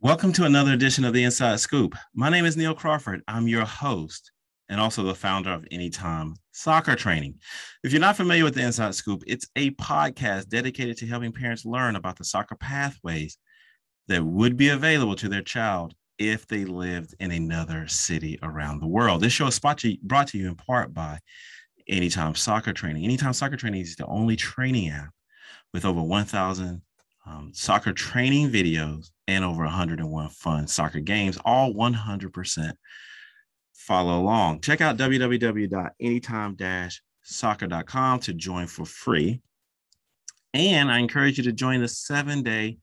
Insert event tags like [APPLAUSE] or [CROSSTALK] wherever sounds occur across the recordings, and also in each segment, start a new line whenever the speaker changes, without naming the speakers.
Welcome to another edition of the Inside Scoop. My name is Neil Crawford. I'm your host and also the founder of Anytime Soccer Training. If you're not familiar with the Inside Scoop, it's a podcast dedicated to helping parents learn about the soccer pathways that would be available to their child if they lived in another city around the world. This show is brought to you in part by Anytime Soccer Training. Anytime Soccer Training is the only training app with over 1,000 um, soccer training videos and over 101 fun soccer games, all 100% follow along. Check out www.anytime-soccer.com to join for free. And I encourage you to join the seven day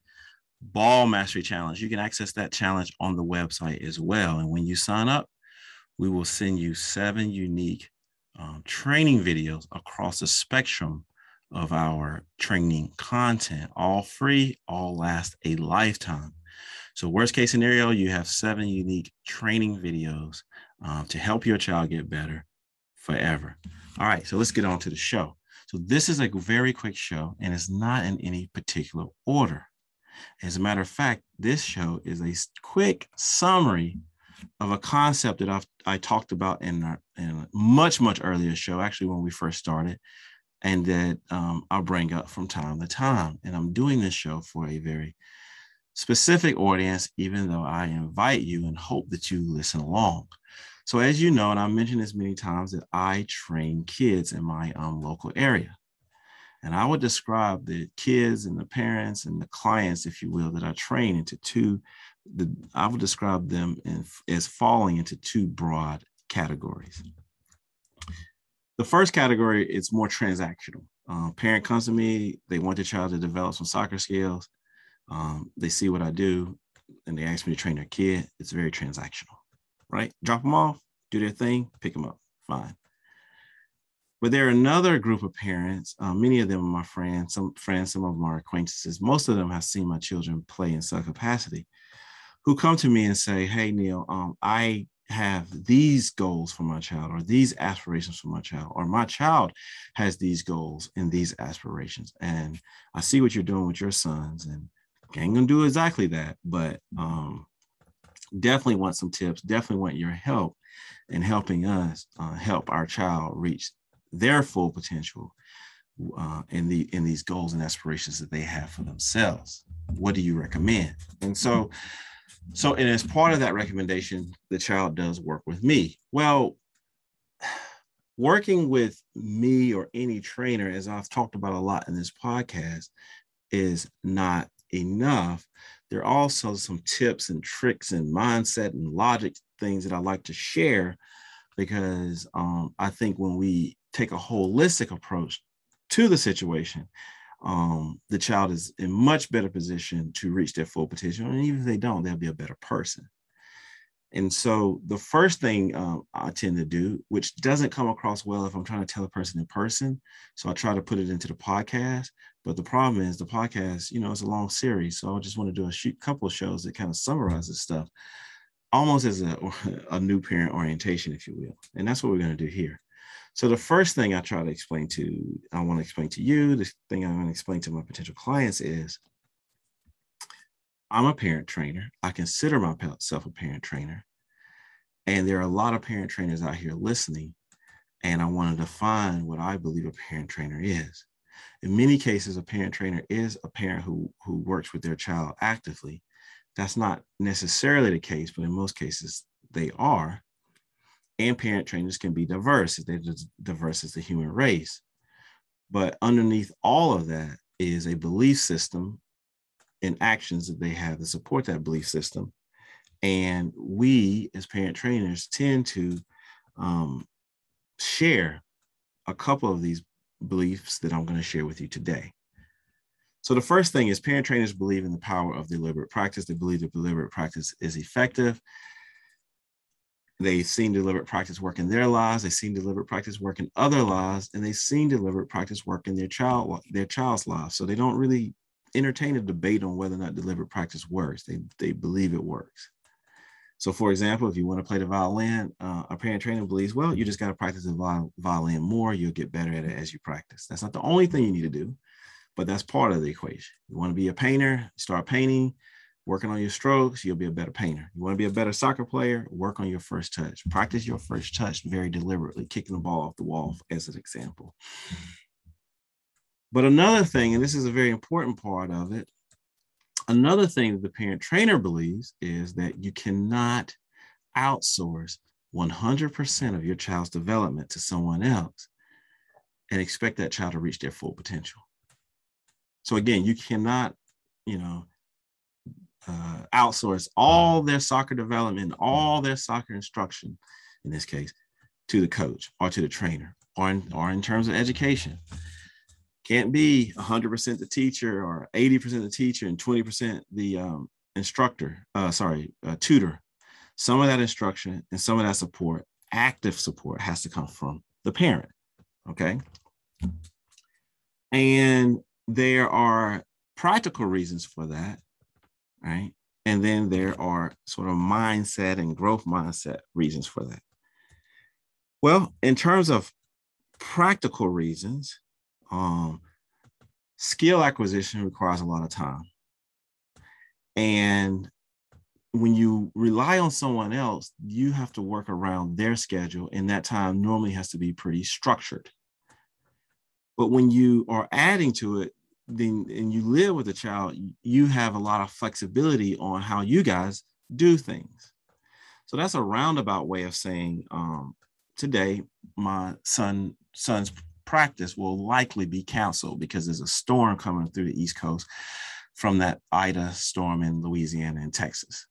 ball mastery challenge. You can access that challenge on the website as well. And when you sign up, we will send you seven unique um, training videos across the spectrum of our training content, all free, all last a lifetime. So, worst case scenario, you have seven unique training videos um, to help your child get better forever. All right, so let's get on to the show. So, this is a very quick show and it's not in any particular order. As a matter of fact, this show is a quick summary of a concept that I've, I talked about in a, in a much, much earlier show, actually, when we first started, and that um, I'll bring up from time to time. And I'm doing this show for a very specific audience, even though I invite you and hope that you listen along. So, as you know, and I've mentioned this many times, that I train kids in my um, local area. And I would describe the kids and the parents and the clients, if you will, that I train into two, the, I would describe them in, as falling into two broad categories. The first category is more transactional. Uh, parent comes to me, they want their child to develop some soccer skills. Um, they see what I do and they ask me to train their kid. It's very transactional, right? Drop them off, do their thing, pick them up, fine. But there are another group of parents, uh, many of them are my friends, some friends, some of them are acquaintances. Most of them have seen my children play in some capacity, who come to me and say, Hey, Neil, um, I have these goals for my child, or these aspirations for my child, or my child has these goals and these aspirations. And I see what you're doing with your sons, and I ain't gonna do exactly that, but um, definitely want some tips, definitely want your help in helping us uh, help our child reach their full potential uh, in the in these goals and aspirations that they have for themselves. What do you recommend? And so, so and as part of that recommendation, the child does work with me. Well, working with me or any trainer, as I've talked about a lot in this podcast, is not enough. There are also some tips and tricks and mindset and logic things that I like to share because um, I think when we take a holistic approach to the situation, um, the child is in much better position to reach their full potential. And even if they don't, they'll be a better person. And so the first thing um, I tend to do, which doesn't come across well if I'm trying to tell a person in person, so I try to put it into the podcast. But the problem is the podcast, you know, it's a long series, so I just want to do a shoot, couple shows that kind of summarizes stuff, almost as a, [LAUGHS] a new parent orientation, if you will. And that's what we're going to do here. So the first thing I try to explain to, I want to explain to you, the thing I want to explain to my potential clients is I'm a parent trainer. I consider myself a parent trainer. And there are a lot of parent trainers out here listening. And I want to define what I believe a parent trainer is. In many cases, a parent trainer is a parent who, who works with their child actively. That's not necessarily the case, but in most cases, they are and parent trainers can be diverse. They're diverse as the human race. But underneath all of that is a belief system and actions that they have to support that belief system. And we, as parent trainers, tend to um, share a couple of these beliefs that I'm going to share with you today. So, the first thing is parent trainers believe in the power of deliberate practice. They believe that deliberate practice is effective They've seen deliberate practice work in their lives. They've seen deliberate practice work in other lives, and they've seen deliberate practice work in their child their child's life. So they don't really entertain a debate on whether or not deliberate practice works. They they believe it works. So, for example, if you want to play the violin, uh, a parent trainer believes, well, you just got to practice the violin more. You'll get better at it as you practice. That's not the only thing you need to do, but that's part of the equation. You want to be a painter, start painting, working on your strokes, you'll be a better painter. You want to be a better soccer player, work on your first touch. Practice your first touch very deliberately, kicking the ball off the wall as an example. But another thing, and this is a very important part of it, Another thing that the parent trainer believes is that you cannot outsource 100% of your child's development to someone else and expect that child to reach their full potential. So again, you cannot, you know, uh, outsource all their soccer development, all their soccer instruction, in this case, to the coach or to the trainer, or in, or in terms of education can't be 100% the teacher or 80% the teacher and 20% the um, instructor, uh, sorry, uh, tutor. Some of that instruction and some of that support, active support, has to come from the parent. Okay. And there are practical reasons for that, right? And then there are sort of mindset and growth mindset reasons for that. Well, in terms of practical reasons, um, skill acquisition requires a lot of time. And when you rely on someone else, you have to work around their schedule, and that time normally has to be pretty structured. But when you are adding to it, then and you live with a child, you have a lot of flexibility on how you guys do things. So that's a roundabout way of saying um, today my son son's practice will likely be canceled because there's a storm coming through the East Coast from that Ida storm in Louisiana and Texas.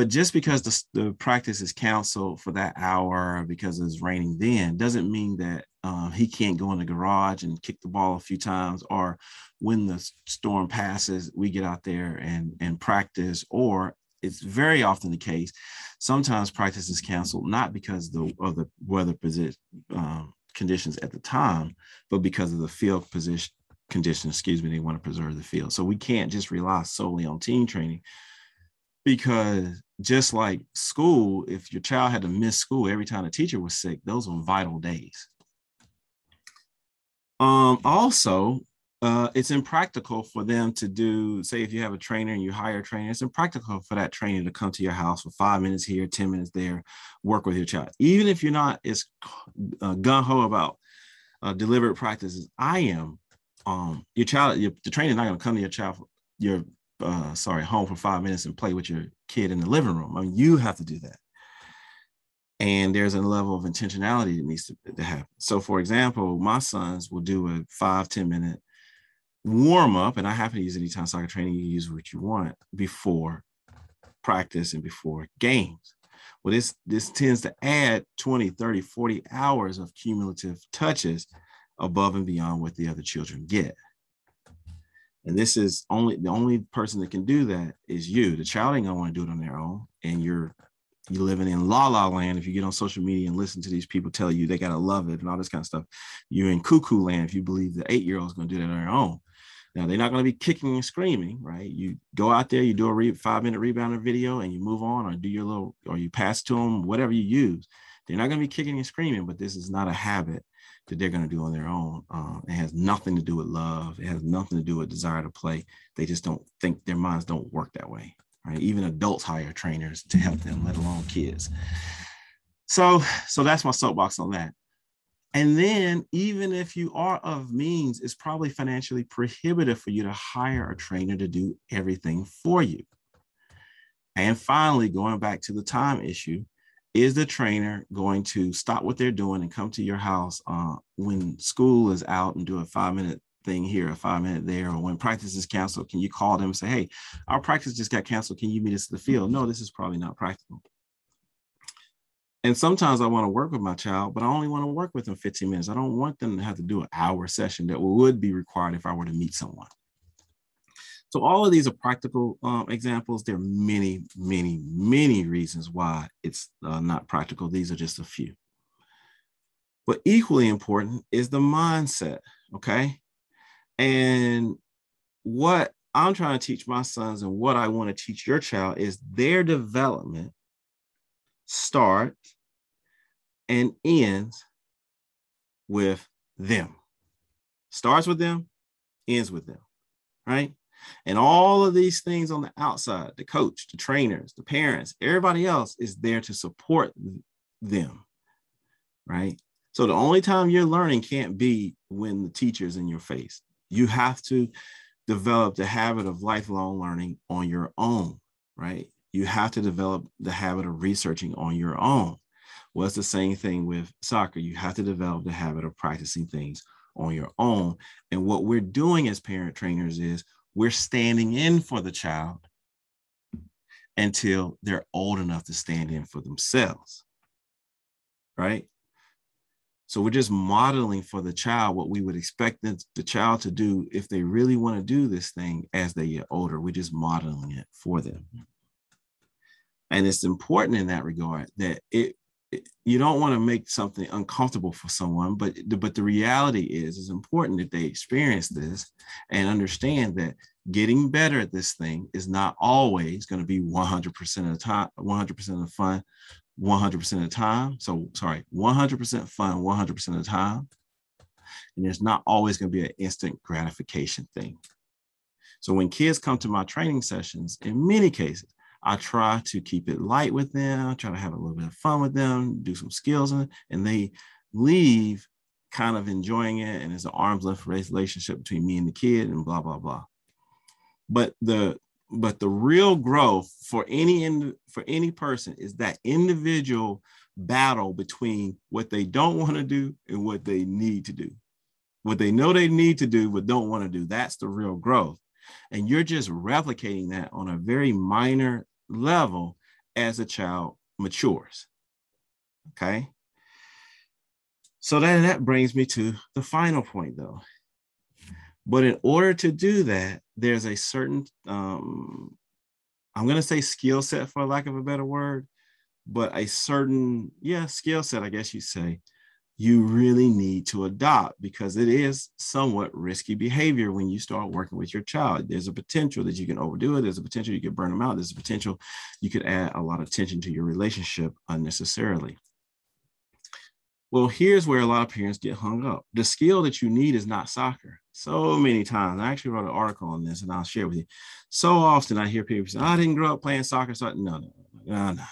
But just because the, the practice is canceled for that hour because it's raining then doesn't mean that uh, he can't go in the garage and kick the ball a few times or when the storm passes, we get out there and, and practice or it's very often the case. Sometimes practice is canceled not because the, of the weather position, um, conditions at the time, but because of the field position conditions, excuse me, they want to preserve the field. So we can't just rely solely on team training because just like school, if your child had to miss school every time the teacher was sick, those were vital days. Um, also, uh, it's impractical for them to do, say, if you have a trainer and you hire a trainer, it's impractical for that trainer to come to your house for five minutes here, 10 minutes there, work with your child. Even if you're not as uh, gun ho about uh, deliberate practices, I am, um, your child, your, the trainer's not going to come to your child, your, uh, sorry, home for five minutes and play with your kid in the living room. I mean, you have to do that. And there's a level of intentionality that needs to, to happen. So, for example, my sons will do a five ten minute warm up, and I happen to use anytime soccer training, you use what you want before practice and before games. Well, this this tends to add 20, 30, 40 hours of cumulative touches above and beyond what the other children get. And this is only the only person that can do that is you. The child ain't gonna want to do it on their own. And you're you're living in la la land if you get on social media and listen to these people tell you they gotta love it and all this kind of stuff. You're in cuckoo land if you believe the eight year old is gonna do that on their own. Now they're not to be kicking and screaming, right? You go out there, you do a re- five minute rebounder video, and you move on, or do your little, or you pass to them, whatever you use. They're not to be kicking and screaming, but this is not a habit that they're going to do on their own. Uh, it has nothing to do with love. It has nothing to do with desire to play. They just don't think their minds don't work that way, right? Even adults hire trainers to help them, let alone kids. So, so that's my soapbox on that. And then, even if you are of means, it's probably financially prohibitive for you to hire a trainer to do everything for you. And finally, going back to the time issue, is the trainer going to stop what they're doing and come to your house uh, when school is out and do a five minute thing here, a five minute there, or when practice is canceled? Can you call them and say, hey, our practice just got canceled. Can you meet us at the field? No, this is probably not practical. And sometimes I want to work with my child, but I only want to work with them 15 minutes. I don't want them to have to do an hour session that would be required if I were to meet someone. So all of these are practical um, examples. There are many, many, many reasons why it's uh, not practical. These are just a few. But equally important is the mindset, okay? And what I'm trying to teach my sons and what I want to teach your child is their development starts and ends with them. Starts with them, ends with them, right? And all of these things on the outside, the coach, the trainers, the parents, everybody else is there to support them, right? So the only time you're learning can't be when the teacher's in your face. You have to develop the habit of lifelong learning on your own, right? You have to develop the habit of researching on your own. Well, it's the same thing with soccer. You have to develop the habit of practicing things on your own. And what we're doing as parent trainers is we're standing in for the child until they're old enough to stand in for themselves. Right? So we're just modeling for the child what we would expect the child to do if they really want to do this thing as they get older. We're just modeling it for them. And it's important in that regard that it you don't want to make something uncomfortable for someone but but the reality is it's important that they experience this and understand that getting better at this thing is not always going to be 100% of the time 100% of the fun 100% of the time so sorry 100% fun 100% of the time and it's not always going to be an instant gratification thing. So when kids come to my training sessions in many cases I try to keep it light with them, try to have a little bit of fun with them, do some skills, and, and they leave kind of enjoying it. And it's an arm's length relationship between me and the kid, and blah blah blah. But the but the real growth for any for any person is that individual battle between what they don't want to do and what they need to do. What they know they need to do but don't want to do. That's the real growth. And you're just replicating that on a very minor level as a child matures. Okay. So then that brings me to the final point, though. But in order to do that, there's a certain, um, I'm going to say skill set for lack of a better word, but a certain, yeah, skill set, I guess you say, you really need to adopt because it is somewhat risky behavior when you start working with your child. There's a potential that you can overdo it. There's a potential you could burn them out. There's a potential you could add a lot of tension to your relationship unnecessarily. Well, here's where a lot of parents get hung up. The skill that you need is not soccer. So many times, I actually wrote an article on this and I'll share with you. So often I hear people say, oh, I didn't grow up playing soccer. So no, no, no, no, no.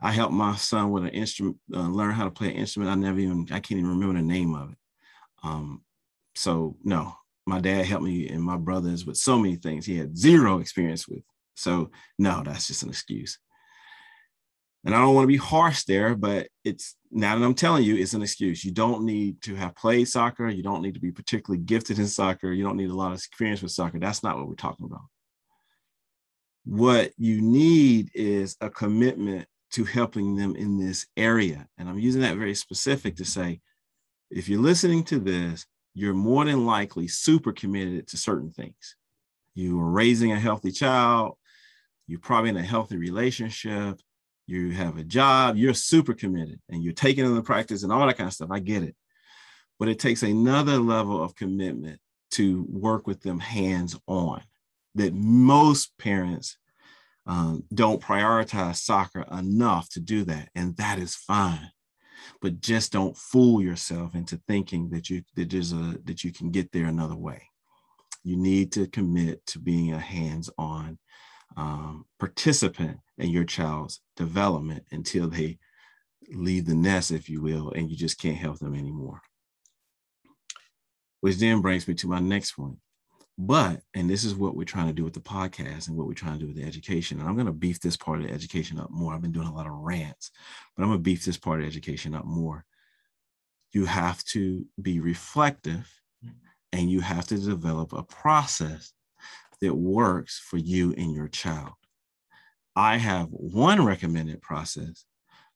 I helped my son with an instrument, uh, learn how to play an instrument. I never even, I can't even remember the name of it. Um, so no, my dad helped me and my brothers with so many things he had zero experience with. So no, that's just an excuse. And I don't want to be harsh there, but it's now that I'm telling you, it's an excuse. You don't need to have played soccer. You don't need to be particularly gifted in soccer. You don't need a lot of experience with soccer. That's not what we're talking about. What you need is a commitment to helping them in this area. And I'm using that very specific to say, if you're listening to this, you're more than likely super committed to certain things. You are raising a healthy child, you're probably in a healthy relationship, you have a job, you're super committed and you're taking in the practice and all that kind of stuff. I get it. But it takes another level of commitment to work with them hands on that most parents um, don't prioritize soccer enough to do that, and that is fine. But just don't fool yourself into thinking that you that a that you can get there another way. You need to commit to being a hands-on um, participant in your child's development until they leave the nest, if you will, and you just can't help them anymore. Which then brings me to my next point. But, and this is what we're trying to do with the podcast and what we're trying to do with the education. And I'm going to beef this part of the education up more. I've been doing a lot of rants, but I'm going to beef this part of education up more. You have to be reflective and you have to develop a process that works for you and your child. I have one recommended process.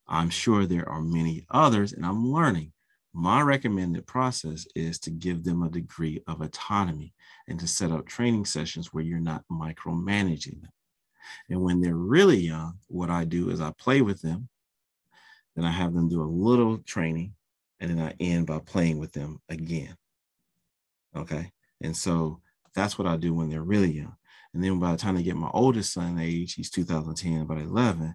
I'm sure there are many others, and I'm learning. My recommended process is to give them a degree of autonomy and to set up training sessions where you're not micromanaging them. And when they're really young, what I do is I play with them, then I have them do a little training, and then I end by playing with them again. Okay. And so That's what I do when they're really young. And then by the time they get my oldest son age, he's 2010, about 11,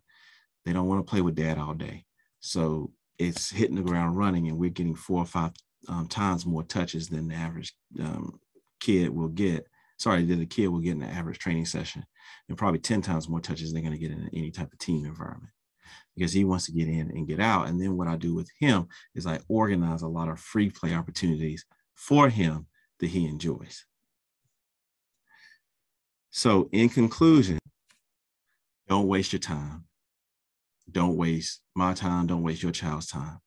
they don't want to play with dad all day. So it's hitting the ground running, and we're getting four or five um, times more touches than the average um, kid will get. Sorry, that the kid will get in the average training session, and probably 10 times more touches than they're going to get in any type of team environment because he wants to get in and get out. And then what I do with him is I organize a lot of free play opportunities for him that he enjoys. So, in conclusion, don't waste your time. Don't waste my time. Don't waste your child's time.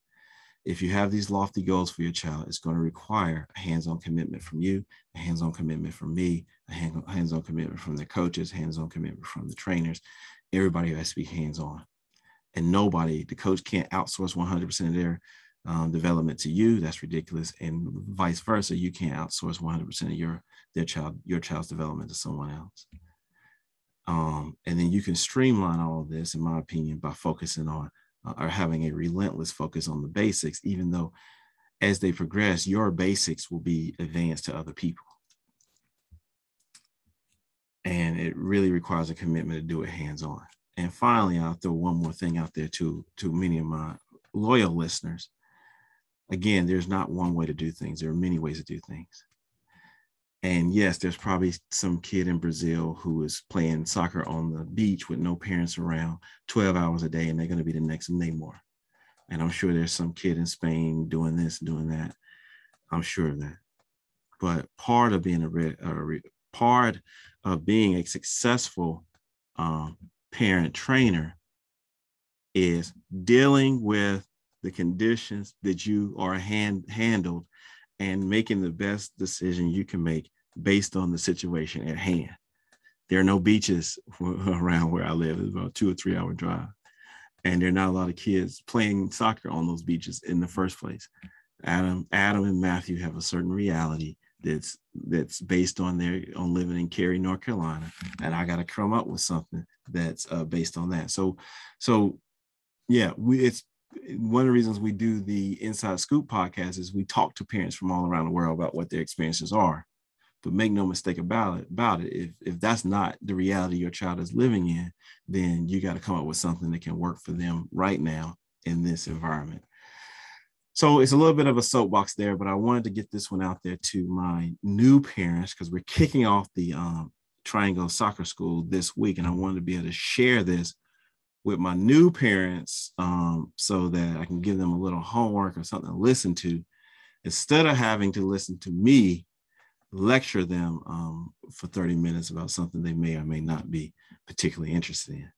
If you have these lofty goals for your child, it's going to require a hands on commitment from you, a hands on commitment from me, a hands on commitment from the coaches, hands on commitment from the trainers. Everybody has to be hands on. And nobody, the coach can't outsource 100% of their um, development to you. That's ridiculous. And vice versa, you can't outsource 100% of your their child your child's development to someone else. Um, and then you can streamline all of this, in my opinion, by focusing on uh, or having a relentless focus on the basics, even though as they progress, your basics will be advanced to other people. And it really requires a commitment to do it hands on. And finally, I'll throw one more thing out there to, to many of my loyal listeners. Again, there's not one way to do things, there are many ways to do things. And yes, there's probably some kid in Brazil who is playing soccer on the beach with no parents around 12 hours a day, and they're going to be the next Neymar. And I'm sure there's some kid in Spain doing this, doing that. I'm sure of that. But part of being a, a part of being a successful um, parent trainer is dealing with the conditions that you are hand, handled and making the best decision you can make based on the situation at hand. There are no beaches [LAUGHS] around where I live. It's about two or three hour drive. And there are not a lot of kids playing soccer on those beaches in the first place. Adam, Adam and Matthew have a certain reality that's that's based on their on living in Cary, North Carolina, and I got to come up with something that's uh, based on that. So, so yeah, we it's one of the reasons we do the Inside Scoop podcast is we talk to parents from all around the world about what their experiences are. But make no mistake about it, about it, if, if that's not the reality your child is living in, then you got to come up with something that can work for them right now in this environment. So it's a little bit of a soapbox there, but I wanted to get this one out there to my new parents because we're kicking off the um, Triangle Soccer School this week, and I wanted to be able to share this with my new parents um, so that I can give them a little homework or something to listen to instead of having to listen to me lecture them um, for 30 minutes about something they may or may not be particularly interested in.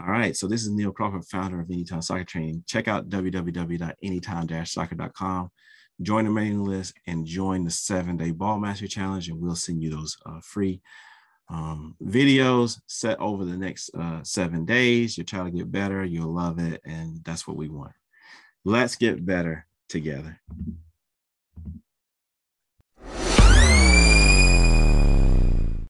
All right, so this is Neil Crawford, founder of Anytime Soccer Training. Check out www.anytime-soccer.com, join the mailing list, and join the seven-day Ball Mastery Challenge, and we'll send you those uh, free um, videos set over the next uh, seven days. Your child will get better. You'll love it. And that's what we want. Let's get better together.